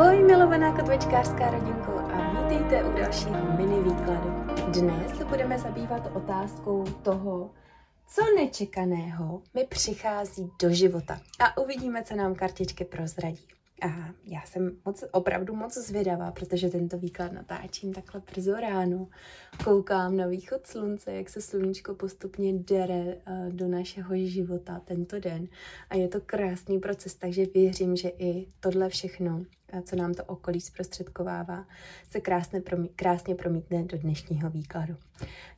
Ahoj milovaná kotvičkářská rodinko a vítejte u dalšího mini výkladu. Dnes se budeme zabývat otázkou toho, co nečekaného mi přichází do života. A uvidíme, co nám kartičky prozradí. A já jsem moc, opravdu moc zvědavá, protože tento výklad natáčím takhle brzo ráno. Koukám na východ slunce, jak se sluníčko postupně dere eh, do našeho života tento den. A je to krásný proces, takže věřím, že i tohle všechno, co nám to okolí zprostředkovává, se krásně, promí, krásně promítne do dnešního výkladu.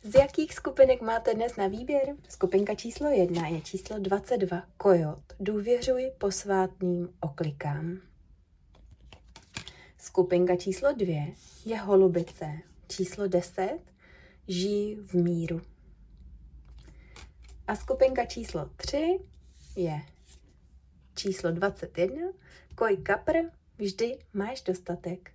Z jakých skupinek máte dnes na výběr? Skupinka číslo jedna je číslo 22, Kojot. Důvěřuj posvátným oklikám. Skupinka číslo dvě je holubice. Číslo deset žijí v míru. A skupinka číslo tři je číslo 21. Koj kapr, vždy máš dostatek.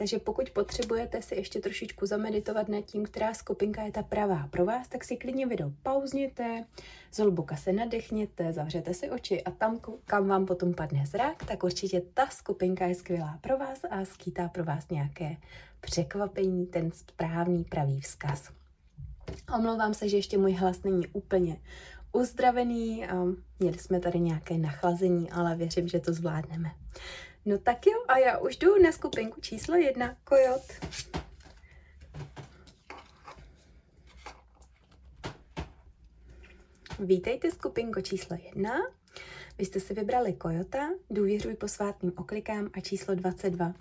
Takže pokud potřebujete si ještě trošičku zameditovat nad tím, která skupinka je ta pravá pro vás, tak si klidně video pauzněte, zhluboka se nadechněte, zavřete si oči a tam, kam vám potom padne zrak, tak určitě ta skupinka je skvělá pro vás a skýtá pro vás nějaké překvapení, ten správný pravý vzkaz. Omlouvám se, že ještě můj hlas není úplně uzdravený. Měli jsme tady nějaké nachlazení, ale věřím, že to zvládneme. No tak jo, a já už jdu na skupinku číslo jedna, Kojot. Vítejte skupinko číslo jedna. Vy jste si vybrali Kojota, důvěřuj posvátným oklikám a číslo 22.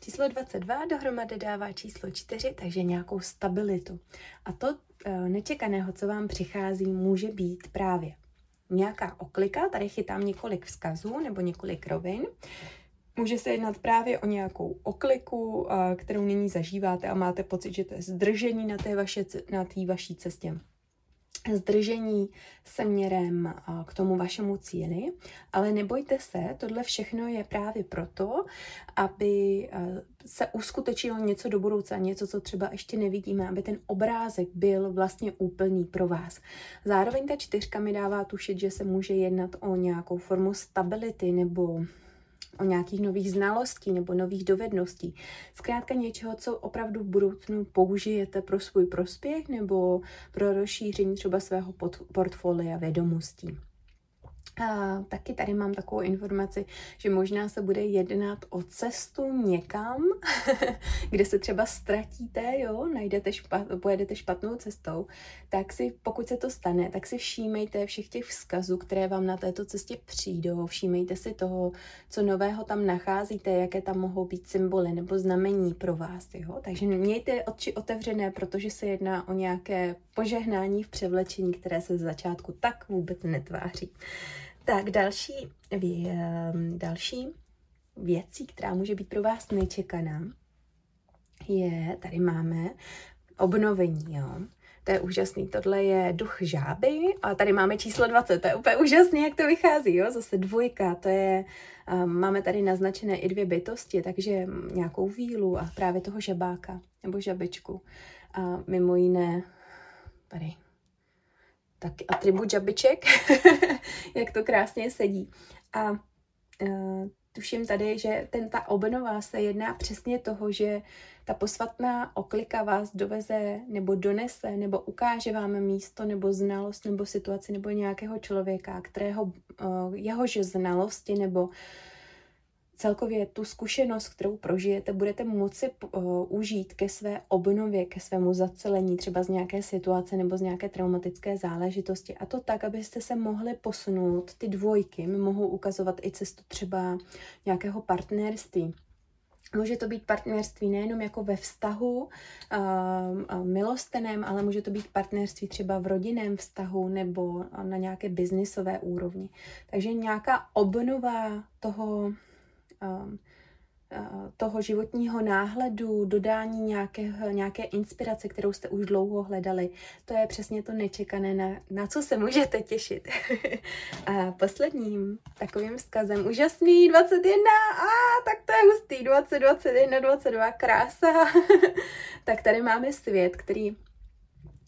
Číslo 22 dohromady dává číslo 4, takže nějakou stabilitu. A to nečekaného, co vám přichází, může být právě nějaká oklika, tady chytám několik vzkazů nebo několik rovin, Může se jednat právě o nějakou okliku, kterou nyní zažíváte a máte pocit, že to je zdržení na té, vaše, na té vaší cestě. Zdržení směrem k tomu vašemu cíli, ale nebojte se, tohle všechno je právě proto, aby se uskutečnilo něco do budoucna, něco, co třeba ještě nevidíme, aby ten obrázek byl vlastně úplný pro vás. Zároveň ta čtyřka mi dává tušit, že se může jednat o nějakou formu stability nebo o nějakých nových znalostí nebo nových dovedností. Zkrátka něčeho, co opravdu v budoucnu použijete pro svůj prospěch nebo pro rozšíření třeba svého portfolia vědomostí. A taky tady mám takovou informaci, že možná se bude jednat o cestu někam, kde se třeba ztratíte, jo, najdete špat, pojedete špatnou cestou, tak si, pokud se to stane, tak si všímejte všech těch vzkazů, které vám na této cestě přijdou, všímejte si toho, co nového tam nacházíte, jaké tam mohou být symboly nebo znamení pro vás, jo. Takže mějte oči otevřené, protože se jedná o nějaké požehnání v převlečení, které se z začátku tak vůbec netváří. Tak další, ehm, další věcí, která může být pro vás nečekaná, je, tady máme obnovení, jo. To je úžasný. Tohle je duch žáby a tady máme číslo 20. To je úplně úžasný, jak to vychází, jo. Zase dvojka, to je, um, máme tady naznačené i dvě bytosti, takže nějakou vílu a právě toho žabáka nebo žabičku. A mimo jiné, tady taky atribut žabiček, jak to krásně sedí. A uh, tuším tady, že ten ta obnova se jedná přesně toho, že ta posvatná oklika vás doveze nebo donese nebo ukáže vám místo nebo znalost nebo situaci nebo nějakého člověka, kterého uh, jehož znalosti nebo uh, celkově tu zkušenost, kterou prožijete, budete moci uh, užít ke své obnově, ke svému zacelení, třeba z nějaké situace nebo z nějaké traumatické záležitosti. A to tak, abyste se mohli posunout. Ty dvojky mi mohou ukazovat i cestu třeba nějakého partnerství. Může to být partnerství nejenom jako ve vztahu uh, milosteném, ale může to být partnerství třeba v rodinném vztahu nebo na nějaké biznisové úrovni. Takže nějaká obnova toho Um, uh, toho životního náhledu, dodání nějaké, nějaké inspirace, kterou jste už dlouho hledali. To je přesně to nečekané, na, na co se můžete těšit. a posledním takovým vzkazem, úžasný 21, a tak to je hustý, 20, 21, 22, krása. tak tady máme svět, který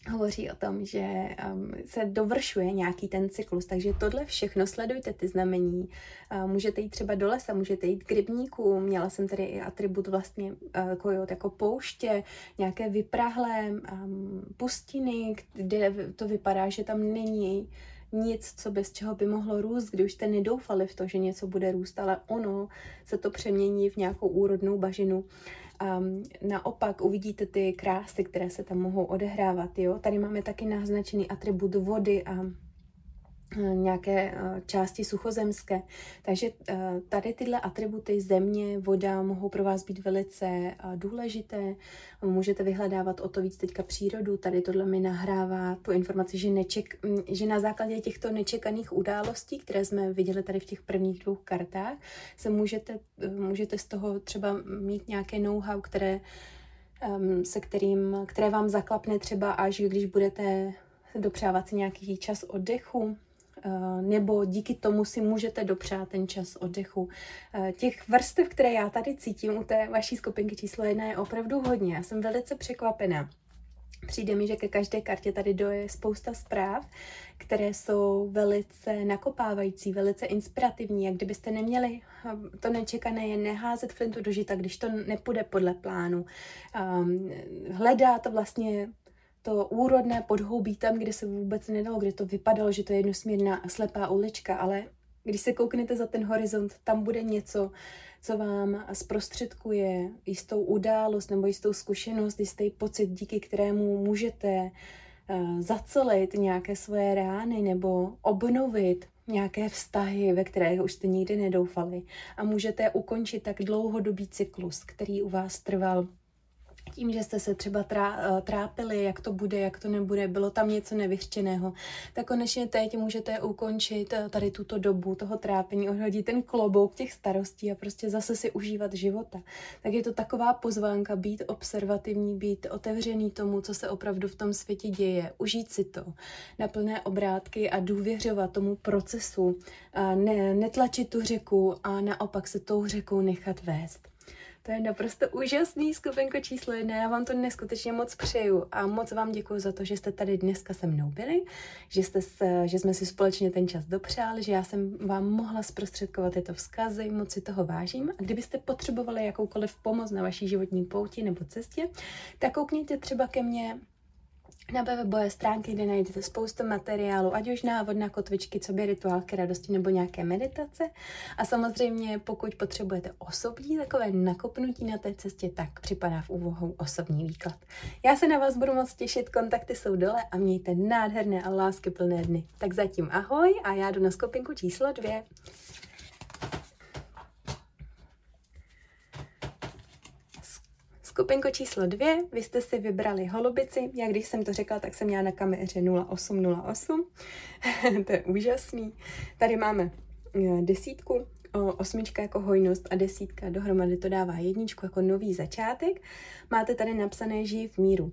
hovoří o tom, že um, se dovršuje nějaký ten cyklus, takže tohle všechno, sledujte ty znamení, uh, můžete jít třeba do lesa, můžete jít k rybníku, měla jsem tady i atribut vlastně uh, kojot jako pouště, nějaké vyprahlé um, pustiny, kde to vypadá, že tam není nic, co bez čeho by mohlo růst, když jste nedoufali v to, že něco bude růst, ale ono se to přemění v nějakou úrodnou bažinu. A naopak uvidíte ty krásy, které se tam mohou odehrávat. Jo? Tady máme taky naznačený atribut vody a nějaké eh, části suchozemské. Takže eh, tady tyhle atributy země, voda mohou pro vás být velice důležité. Můžete vyhledávat o to víc teďka přírodu. Tady tohle mi nahrává tu informaci, že, neček, mm, že na základě těchto nečekaných událostí, které jsme viděli tady v těch prvních dvou kartách, se můžete, můžete z toho třeba mít nějaké know-how, které, ehm, se kterým, které vám zaklapne třeba až když budete dopřávat si nějaký čas oddechu, Eh, nebo díky tomu si můžete dopřát ten čas oddechu. Eh, těch vrstev, které já tady cítím u té vaší skupinky číslo jedna je opravdu hodně. Já jsem velice překvapená. Přijde mi, že ke každé kartě tady doje spousta zpráv, které jsou velice nakopávající, velice inspirativní. Jak kdybyste neměli eh, to nečekané je neházet flintu do žita, když to nepůjde podle plánu. Um, hledat vlastně to úrodné podhoubí tam, kde se vůbec nedalo, kde to vypadalo, že to je jednosmírná slepá ulička, ale když se kouknete za ten horizont, tam bude něco, co vám zprostředkuje jistou událost nebo jistou zkušenost, jistý pocit, díky kterému můžete uh, zacelit nějaké svoje rány nebo obnovit nějaké vztahy, ve které už jste nikdy nedoufali. A můžete ukončit tak dlouhodobý cyklus, který u vás trval tím, že jste se třeba eh, trápili, jak to bude, jak to nebude, bylo tam něco nevyřčeného, tak konečně teď můžete ukončit eh, tady tuto dobu toho trápení, odhodit ten klobouk těch starostí a prostě zase si užívat života. Tak je to taková pozvánka být observativní, být otevřený tomu, co se opravdu v tom světě děje, užít si to na plné obrátky a důvěřovat tomu procesu, a ne, netlačit tu řeku a naopak se tou řekou nechat vést. To je naprosto úžasný skupinko číslo jedna. Já vám to neskutečně moc přeju a moc vám děkuji za to, že jste tady dneska se mnou byli, že, jste se, že jsme si společně ten čas dopřáli, že já jsem vám mohla zprostředkovat tyto vzkazy, moc si toho vážím. A kdybyste potřebovali jakoukoliv pomoc na vaší životní pouti nebo cestě, tak koukněte třeba ke mně na webové stránky, kde najdete spoustu materiálu, ať už návod na kotvičky, co by rituálky radosti nebo nějaké meditace. A samozřejmě, pokud potřebujete osobní takové nakopnutí na té cestě, tak připadá v úvahu osobní výklad. Já se na vás budu moc těšit, kontakty jsou dole a mějte nádherné a lásky plné dny. Tak zatím ahoj a já jdu na skupinku číslo dvě. Skupinko číslo dvě, vy jste si vybrali holubici. Já když jsem to řekla, tak jsem měla na kameře 0808. to je úžasný. Tady máme eh, desítku, osmička jako hojnost a desítka dohromady to dává jedničku jako nový začátek. Máte tady napsané žij v míru.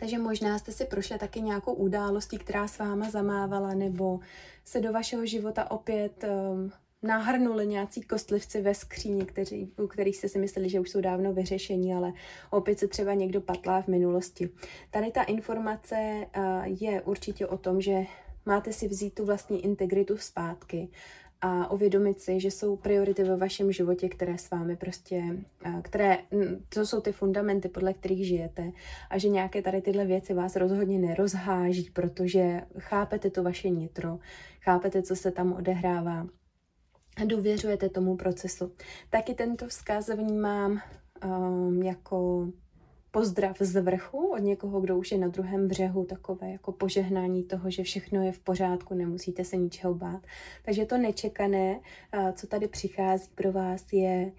Takže možná jste si prošli taky nějakou událostí, která s váma zamávala, nebo se do vašeho života opět um, nahrnuli nějací kostlivci ve skříni, kteří, u kterých jste si mysleli, že už jsou dávno vyřešení, ale opět se třeba někdo patlá v minulosti. Tady ta informace je určitě o tom, že máte si vzít tu vlastní integritu zpátky a uvědomit si, že jsou priority ve vašem životě, které s vámi prostě, které, to jsou ty fundamenty, podle kterých žijete a že nějaké tady tyhle věci vás rozhodně nerozháží, protože chápete to vaše nitro, chápete, co se tam odehrává důvěřujete tomu procesu. Taky tento vzkaz vnímám um, jako pozdrav z vrchu od někoho, kdo už je na druhém břehu, takové jako požehnání toho, že všechno je v pořádku, nemusíte se ničeho bát. Takže to nečekané, co tady přichází pro vás, je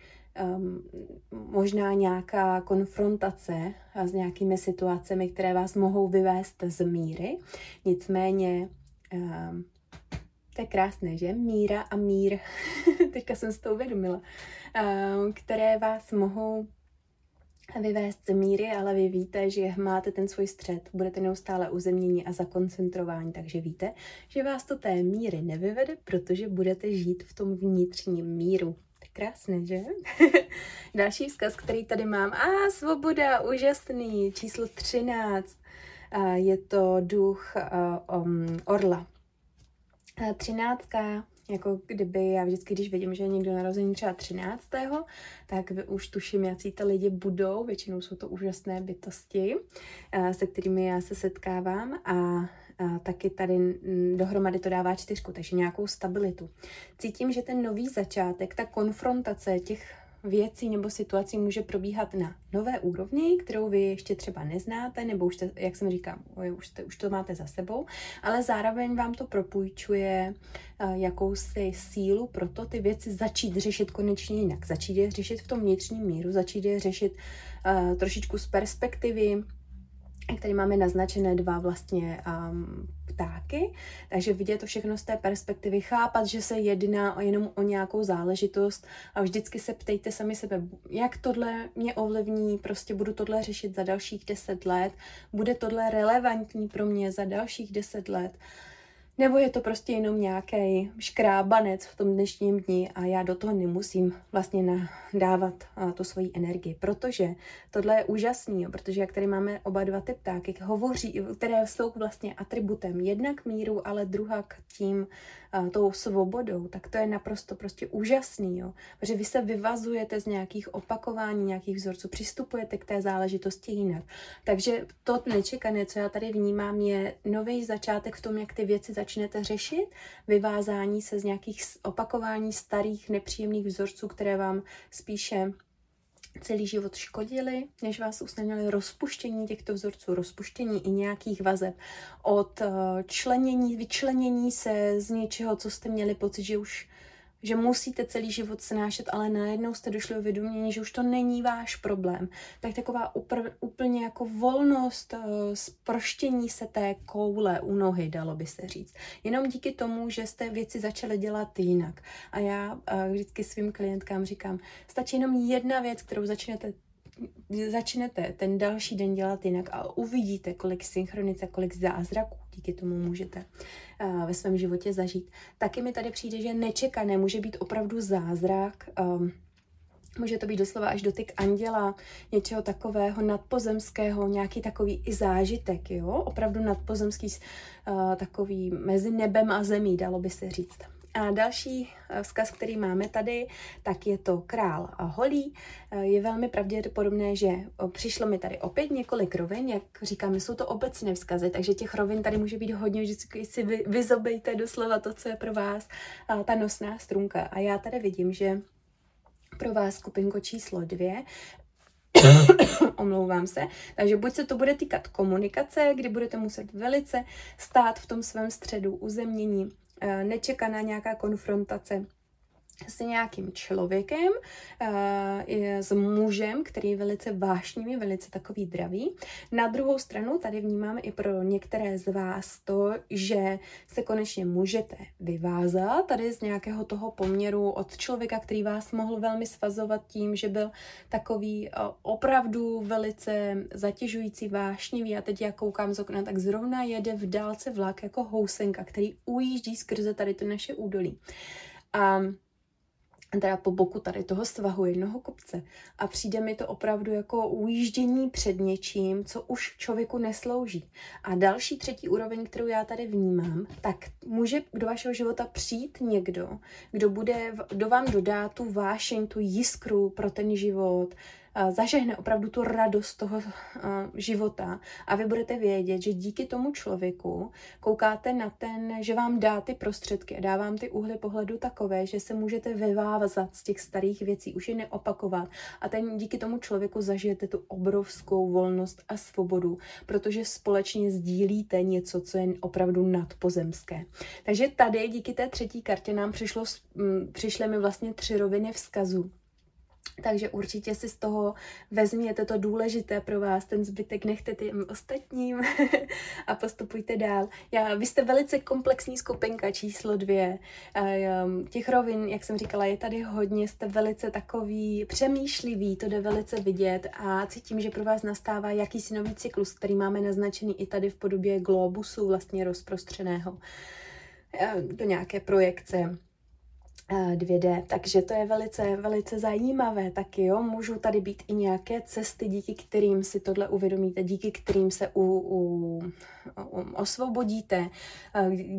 um, možná nějaká konfrontace s nějakými situacemi, které vás mohou vyvést z míry. Nicméně um, to je krásné, že? Míra a mír. Teďka jsem si to uvědomila. Ehm, které vás mohou vyvést z míry, ale vy víte, že máte ten svůj střed, budete neustále uzemnění a zakoncentrování, takže víte, že vás to té míry nevyvede, protože budete žít v tom vnitřním míru. Tak krásné, že? Další vzkaz, který tady mám. A, svoboda, úžasný, číslo 13. Je to duch um, orla. Třináctka jako kdyby já vždycky, když vidím, že je někdo narozený třeba 13. tak už tuším, jaký ty lidi budou. Většinou jsou to úžasné bytosti, eh, se kterými já se setkávám a a taky tady dohromady to dává čtyřku, takže nějakou stabilitu. Cítím, že ten nový začátek, ta konfrontace těch věcí nebo situací může probíhat na nové úrovni, kterou vy ještě třeba neznáte, nebo už, te, jak jsem říkám, už, te, už to máte za sebou, ale zároveň vám to propůjčuje uh, jakousi sílu pro to ty věci začít řešit konečně jinak. Začít je řešit v tom vnitřním míru, začít je řešit uh, trošičku z perspektivy, Tady máme naznačené dva vlastně um, ptáky, takže vidět to všechno z té perspektivy, chápat, že se jedná jenom o nějakou záležitost a vždycky se ptejte sami sebe, jak tohle mě ovlivní, prostě budu tohle řešit za dalších deset let, bude tohle relevantní pro mě za dalších deset let. Nebo je to prostě jenom nějaký škrábanec v tom dnešním dni a já do toho nemusím vlastně dávat tu svoji energii, protože tohle je úžasný, protože jak tady máme oba dva ty ptáky, hovoří, které jsou vlastně atributem jednak míru, ale druhá k tím tou svobodou, tak to je naprosto prostě úžasný, jo. Protože vy se vyvazujete z nějakých opakování, nějakých vzorců, přistupujete k té záležitosti jinak. Takže to nečekané, co já tady vnímám, je nový začátek v tom, jak ty věci začnete řešit, vyvázání se z nějakých opakování starých nepříjemných vzorců, které vám spíše celý život škodili, než vás usnadnili rozpuštění těchto vzorců, rozpuštění i nějakých vazeb, od eh, členění, vyčlenění se z něčeho, co jste měli pocit, že už že musíte celý život snášet, ale najednou jste došli o vědomění, že už to není váš problém. Tak taková upr- úplně jako volnost, sproštění se té koule u nohy, dalo by se říct. Jenom díky tomu, že jste věci začali dělat jinak. A já uh, vždycky svým klientkám říkám, stačí jenom jedna věc, kterou začnete začnete ten další den dělat jinak a uvidíte, kolik synchronice, kolik zázraků díky tomu můžete uh, ve svém životě zažít. Taky mi tady přijde, že nečekané může být opravdu zázrak. Um, Může to být doslova až dotyk anděla, něčeho takového nadpozemského, nějaký takový i zážitek, jo? Opravdu nadpozemský, uh, takový mezi nebem a zemí, dalo by se říct. A další eh, vzkaz, který máme tady, tak je to král holí. Eh, je velmi pravděpodobné, že přišlo mi tady opět několik rovin, jak říkáme, jsou to obecné vzkazy, takže těch rovin tady může být hodně, vždycky si vy, vyzobejte doslova to, co je pro vás ta nosná strunka. A já tady vidím, že pro vás skupinko číslo dvě omlouvám se. Takže buď se to bude týkat komunikace, kdy budete muset velice stát v tom svém středu uzemnění, nečekaná nějaká konfrontace s nějakým člověkem, uh, s mužem, který je velice vášnivý, velice takový dravý. Na druhou stranu tady vnímáme i pro některé z vás to, že se konečně můžete vyvázat tady z nějakého toho poměru od člověka, který vás mohl velmi svazovat tím, že byl takový uh, opravdu velice zatěžující, vášnivý a teď já koukám z okna, tak zrovna jede v dálce vlak jako housenka, který ujíždí skrze tady to naše údolí. A teda po boku tady toho svahu jednoho kopce a přijde mi to opravdu jako ujíždění před něčím, co už člověku neslouží. A další třetí úroveň, kterou já tady vnímám, tak může do vašeho života přijít někdo, kdo bude, kdo vám dodá tu vášeň, tu jiskru pro ten život, zažehne opravdu tu radost toho života. A vy budete vědět, že díky tomu člověku koukáte na ten, že vám dá ty prostředky a dá vám ty úhly pohledu takové, že se můžete vyvázat z těch starých věcí, už je neopakovat. A ten díky tomu člověku zažijete tu obrovskou volnost a svobodu, protože společně sdílíte něco, co je opravdu nadpozemské. Takže tady díky té třetí kartě nám přišlo, přišly mi vlastně tři roviny vzkazu takže určitě si z toho vezměte to důležité pro vás, ten zbytek nechte těm ostatním a postupujte dál. Já, vy jste velice komplexní skupinka číslo dvě. Um, těch rovin, jak jsem říkala, je tady hodně, jste velice takový přemýšlivý, to jde velice vidět a cítím, že pro vás nastává jakýsi nový cyklus, který máme naznačený i tady v podobě globusu vlastně rozprostřeného do nějaké projekce 2D, takže to je velice, velice zajímavé taky, jo. Můžou tady být i nějaké cesty, díky kterým si tohle uvědomíte, díky kterým se u, u, u, osvobodíte,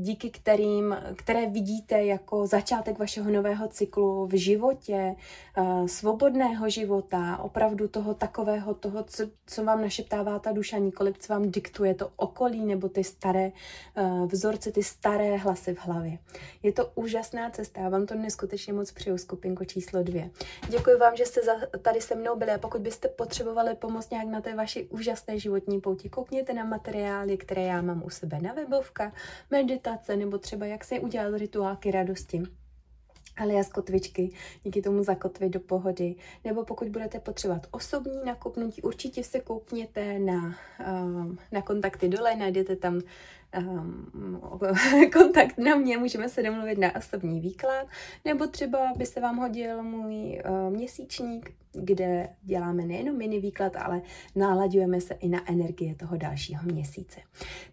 díky kterým, které vidíte jako začátek vašeho nového cyklu v životě, svobodného života, opravdu toho takového, toho, co, co vám našeptává ta duša, nikoliv co vám diktuje to okolí nebo ty staré vzorce, ty staré hlasy v hlavě. Je to úžasná cesta, já vám to neskutečně moc přeju, skupinko číslo dvě. Děkuji vám, že jste za, tady se mnou byli a pokud byste potřebovali pomoct nějak na té vaší úžasné životní pouti, koukněte na materiály, které já mám u sebe na webovka, meditace nebo třeba jak se udělat rituálky radosti alias kotvičky, díky tomu zakotvit do pohody. Nebo pokud budete potřebovat osobní nakopnutí, určitě se koukněte na, um, na kontakty dole, najdete tam um, kontakt na mě, můžeme se domluvit na osobní výklad, nebo třeba by se vám hodil můj uh, měsíčník, kde děláme nejenom mini výklad, ale náladujeme se i na energie toho dalšího měsíce.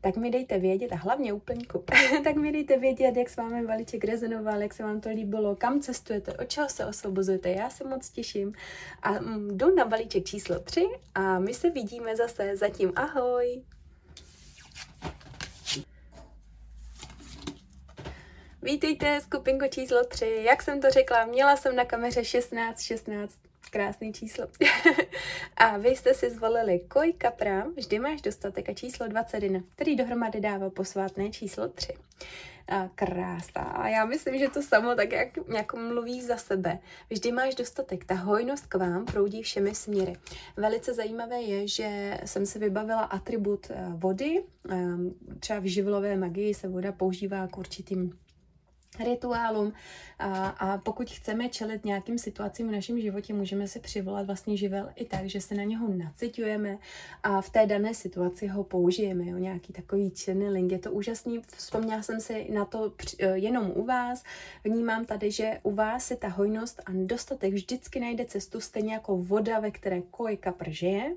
Tak mi dejte vědět, a hlavně úplňku, tak mi dejte vědět, jak s vámi balíček rezonoval, jak se vám to líbilo, kam cestujete, od čeho se osvobozujete. Já se moc těším a mm, jdu na balíček číslo 3 a my se vidíme zase. Zatím ahoj! Vítejte, skupinko číslo 3. Jak jsem to řekla, měla jsem na kameře 16, 16, krásný číslo. a vy jste si zvolili Koj Kapra, vždy máš dostatek a číslo 21, který dohromady dává posvátné číslo 3. A krása. A já myslím, že to samo tak jak, jak mluví za sebe. Vždy máš dostatek. Ta hojnost k vám proudí všemi směry. Velice zajímavé je, že jsem si vybavila atribut eh, vody. Ehm, třeba v živlové magii se voda používá k určitým rituálům. A, a pokud chceme čelit nějakým situacím v našem životě, můžeme si přivolat vlastně živel i tak, že se na něho nacitujeme a v té dané situaci ho použijeme, jo, nějaký takový channeling, je to úžasný, vzpomněla jsem si na to e, jenom u vás, vnímám tady, že u vás se ta hojnost a dostatek vždycky najde cestu, stejně jako voda, ve které kojka pržije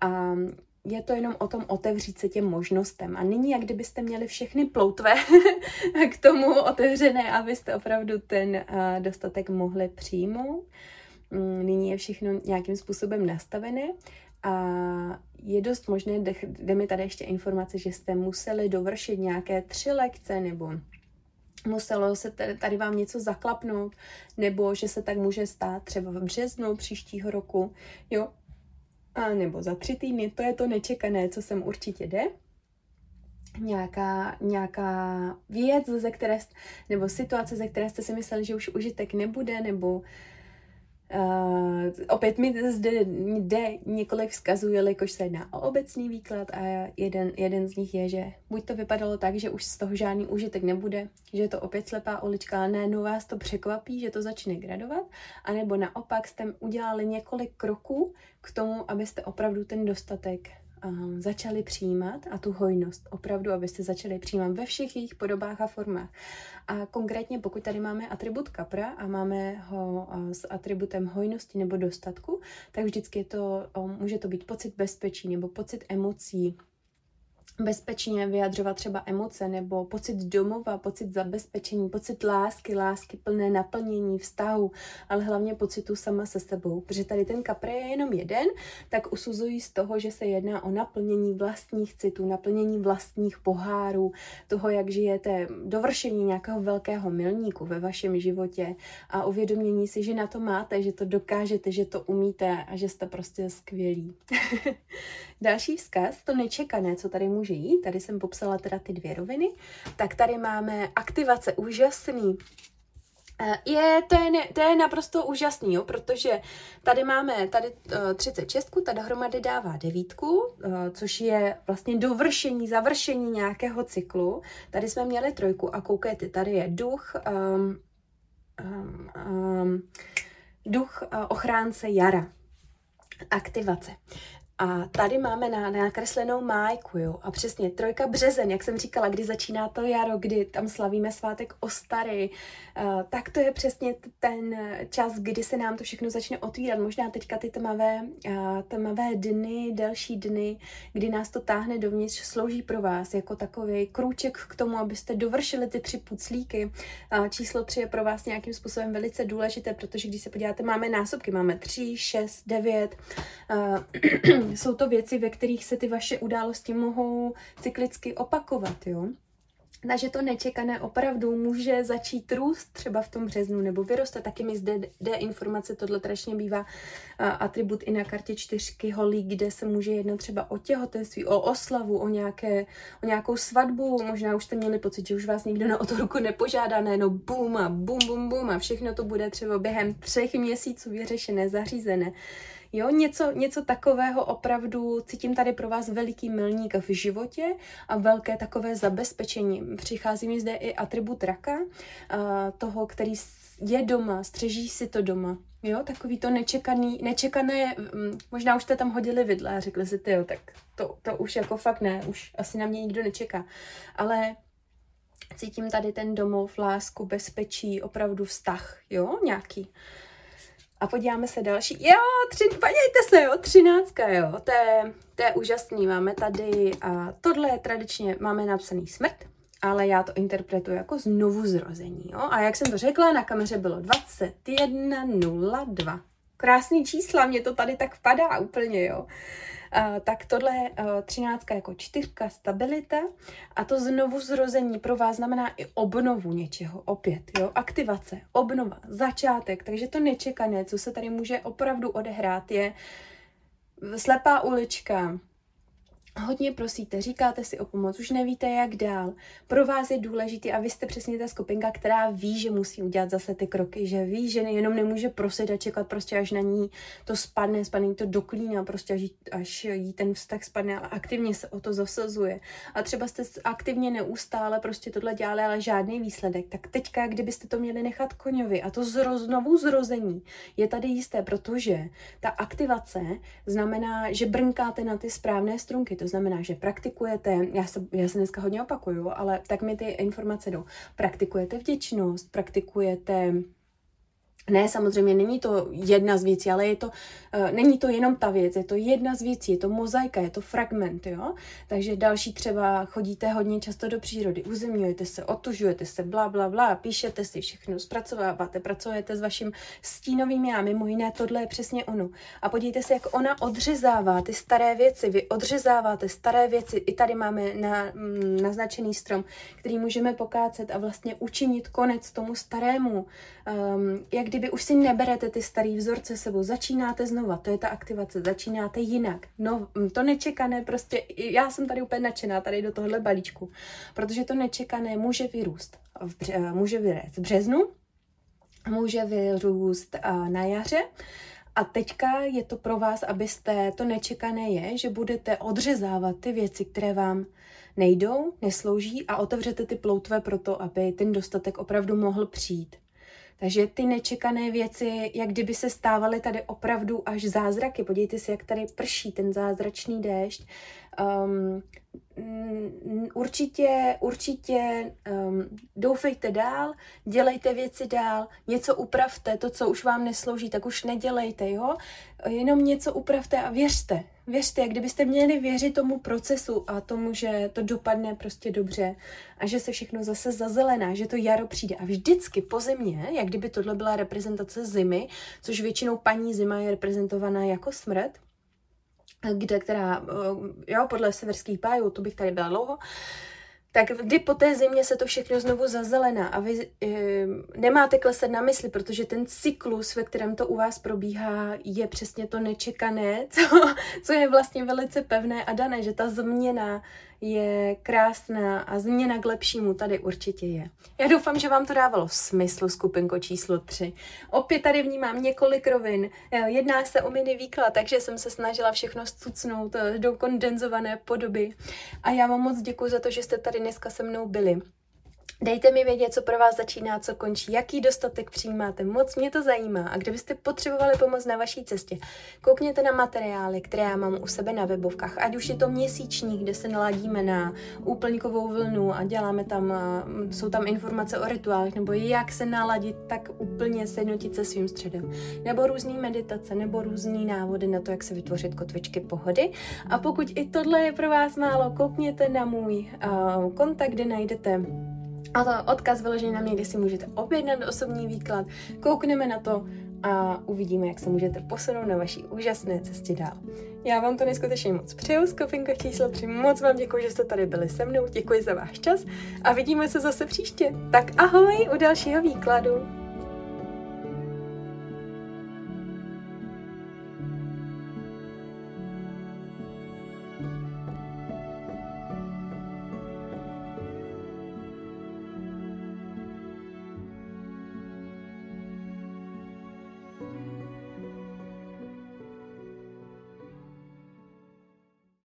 a je to jenom o tom otevřít se těm možnostem. A nyní, jak kdybyste měli všechny ploutve k tomu otevřené, abyste opravdu ten uh, dostatek mohli přijmout. Mm, nyní je všechno nějakým způsobem nastavené a je dost možné, jde mi tady ještě informace, že jste museli dovršit nějaké tři lekce nebo muselo se tady vám něco zaklapnout, nebo že se tak může stát třeba v březnu příštího roku. Jo, a nebo za tři týdny, to je to nečekané, co sem určitě jde. Nějaká, nějaká věc, ze které, nebo situace, ze které jste si mysleli, že už užitek nebude, nebo Uh, opět mi zde jde několik vzkazů, jelikož se jedná o obecný výklad a jeden, jeden z nich je, že buď to vypadalo tak, že už z toho žádný užitek nebude, že to opět slepá ulička, ale najednou vás to překvapí, že to začne gradovat, anebo naopak jste udělali několik kroků k tomu, abyste opravdu ten dostatek um, začali přijímat a tu hojnost opravdu, abyste začali přijímat ve všech jejich podobách a formách. A konkrétně pokud tady máme atribut kapra a máme ho uh, s atributem hojnosti nebo dostatku, tak vždycky je to, um, může to být pocit bezpečí nebo pocit emocí, bezpečně vyjadřovat třeba emoce nebo pocit domova, pocit zabezpečení, pocit lásky, lásky plné naplnění, vztahu, ale hlavně pocitu sama se sebou. Protože tady ten kapre je jenom jeden, tak usuzují z toho, že se jedná o naplnění vlastních citů, naplnění vlastních pohárů, toho, jak žijete, dovršení nějakého velkého milníku ve vašem životě a uvědomění si, že na to máte, že to dokážete, že to umíte a že jste prostě skvělí. Další vzkaz, to nečekané, co tady může jít, tady jsem popsala teda ty dvě roviny, tak tady máme aktivace, úžasný, eh, je, to, je, ne, to je naprosto úžasný, jo, protože tady máme tady uh, 36, ta dohromady dává devítku, uh, což je vlastně dovršení, završení nějakého cyklu. Tady jsme měli trojku a koukejte, tady je duch, um, um, um, duch uh, ochránce jara, aktivace. A tady máme na, nakreslenou májku, jo. A přesně trojka březen, jak jsem říkala, kdy začíná to jaro, kdy tam slavíme svátek Ostary, uh, tak to je přesně ten čas, kdy se nám to všechno začne otvírat. Možná teďka ty tmavé, uh, tmavé dny, delší dny, kdy nás to táhne dovnitř, slouží pro vás jako takový krůček k tomu, abyste dovršili ty tři puclíky. Uh, číslo tři je pro vás nějakým způsobem velice důležité, protože když se podíváte, máme násobky, máme tři, šest, devět. Jsou to věci, ve kterých se ty vaše události mohou cyklicky opakovat, jo. Takže to nečekané opravdu může začít růst třeba v tom březnu nebo vyroste. Taky mi zde jde informace, tohle strašně bývá atribut i na kartě čtyřky holí, kde se může jednat třeba o těhotenství, o oslavu, o, nějaké, o nějakou svatbu. Možná už jste měli pocit, že už vás nikdo na o to ruku nepožádá, najednou bum a bum, bum, bum a všechno to bude třeba během třech měsíců vyřešené, zařízené. Jo, něco, něco takového opravdu cítím tady pro vás veliký milník v životě a velké takové zabezpečení. Přichází mi zde i atribut raka, toho, který je doma, střeží si to doma. Jo, takový to nečekaný, nečekané, mm, možná už jste tam hodili vidle a řekli si, jo, tak to, to už jako fakt ne, už asi na mě nikdo nečeká. Ale cítím tady ten domov, lásku, bezpečí, opravdu vztah, jo, nějaký. A podíváme se další. Jo, tři, podívejte se, jo, třináctka, jo, to je, to je úžasný. Máme tady, a tohle je tradičně, máme napsaný smrt, ale já to interpretuji jako znovu zrození, jo. A jak jsem to řekla, na kameře bylo 21.02. Krásný čísla, mě to tady tak padá úplně, jo tak tohle je třináctka jako čtyřka stabilita a to znovu zrození pro vás znamená i obnovu něčeho, opět, jo, aktivace, obnova, začátek, takže to nečekané, co se tady může opravdu odehrát, je slepá ulička, hodně prosíte, říkáte si o pomoc, už nevíte, jak dál. Pro vás je důležitý a vy jste přesně ta skupinka, která ví, že musí udělat zase ty kroky, že ví, že jenom nemůže prosit a čekat prostě, až na ní to spadne, spadne to do klína, prostě až, jí, až jí ten vztah spadne, ale aktivně se o to zasazuje. A třeba jste aktivně neustále prostě tohle dělali, ale žádný výsledek. Tak teďka, kdybyste to měli nechat koňovi a to zro, znovu zrození je tady jisté, protože ta aktivace znamená, že brnkáte na ty správné strunky. To to znamená, že praktikujete, já se, já se dneska hodně opakuju, ale tak mi ty informace jdou. Praktikujete vděčnost, praktikujete ne, samozřejmě není to jedna z věcí, ale je to, uh, není to jenom ta věc, je to jedna z věcí, je to mozaika, je to fragment, jo. Takže další třeba chodíte hodně často do přírody, uzemňujete se, otužujete se, bla, bla, bla, píšete si všechno, zpracováváte, pracujete s vaším stínovým já, mimo jiné, tohle je přesně ono. A podívejte se, jak ona odřezává ty staré věci, vy odřezáváte staré věci, i tady máme na, mm, naznačený strom, který můžeme pokácet a vlastně učinit konec tomu starému, um, jak kdyby už si neberete ty starý vzorce sebou, začínáte znova, to je ta aktivace, začínáte jinak. No, to nečekané prostě, já jsem tady úplně nadšená tady do tohle balíčku, protože to nečekané může vyrůst, v eh, může vyrést v březnu, může vyrůst uh, na jaře, a teďka je to pro vás, abyste, to nečekané je, že budete odřezávat ty věci, které vám nejdou, neslouží a otevřete ty ploutve pro to, aby ten dostatek opravdu mohl přijít. Takže ty nečekané věci, jak kdyby se stávaly tady opravdu až zázraky. Podívejte si, jak tady prší ten zázračný déšť. Um, určitě, určitě um, doufejte dál, dělejte věci dál, něco upravte, to, co už vám neslouží, tak už nedělejte, jo? Jenom něco upravte a věřte, věřte, kdybyste měli věřit tomu procesu a tomu, že to dopadne prostě dobře a že se všechno zase zazelená, že to jaro přijde. A vždycky po zimě, jak kdyby tohle byla reprezentace zimy, což většinou paní zima je reprezentovaná jako smrt, kde, která, eh, jo, podle severských pájů, to bych tady byla dlouho, tak kdy po té zimě se to všechno znovu zazelená a vy e, nemáte kleset na mysli, protože ten cyklus, ve kterém to u vás probíhá, je přesně to nečekané, co, co je vlastně velice pevné a dané, že ta změna je krásná a změna k lepšímu tady určitě je. Já doufám, že vám to dávalo smysl, skupinko číslo 3. Opět tady vnímám několik rovin. Eh, jedná se o mini výklad, takže jsem se snažila všechno stucnout eh, do kondenzované podoby. A já vám moc děkuji za to, že jste tady dneska se mnou byli. Dejte mi vědět, co pro vás začíná, co končí, jaký dostatek přijímáte. Moc mě to zajímá. A kdybyste potřebovali pomoc na vaší cestě, koukněte na materiály, které já mám u sebe na webovkách. Ať už je to měsíční, kde se naladíme na úplňkovou vlnu a děláme tam, jsou tam informace o rituálech, nebo jak se naladit, tak úplně sjednotit se svým středem. Nebo různé meditace, nebo různé návody na to, jak se vytvořit kotvičky pohody. A pokud i tohle je pro vás málo, koukněte na můj uh, kontakt, kde najdete a to odkaz vyložený na mě, kde si můžete objednat osobní výklad, koukneme na to a uvidíme, jak se můžete posunout na vaší úžasné cestě dál. Já vám to neskutečně moc přeju, skupinka číslo 3, moc vám děkuji, že jste tady byli se mnou, děkuji za váš čas a vidíme se zase příště. Tak ahoj u dalšího výkladu.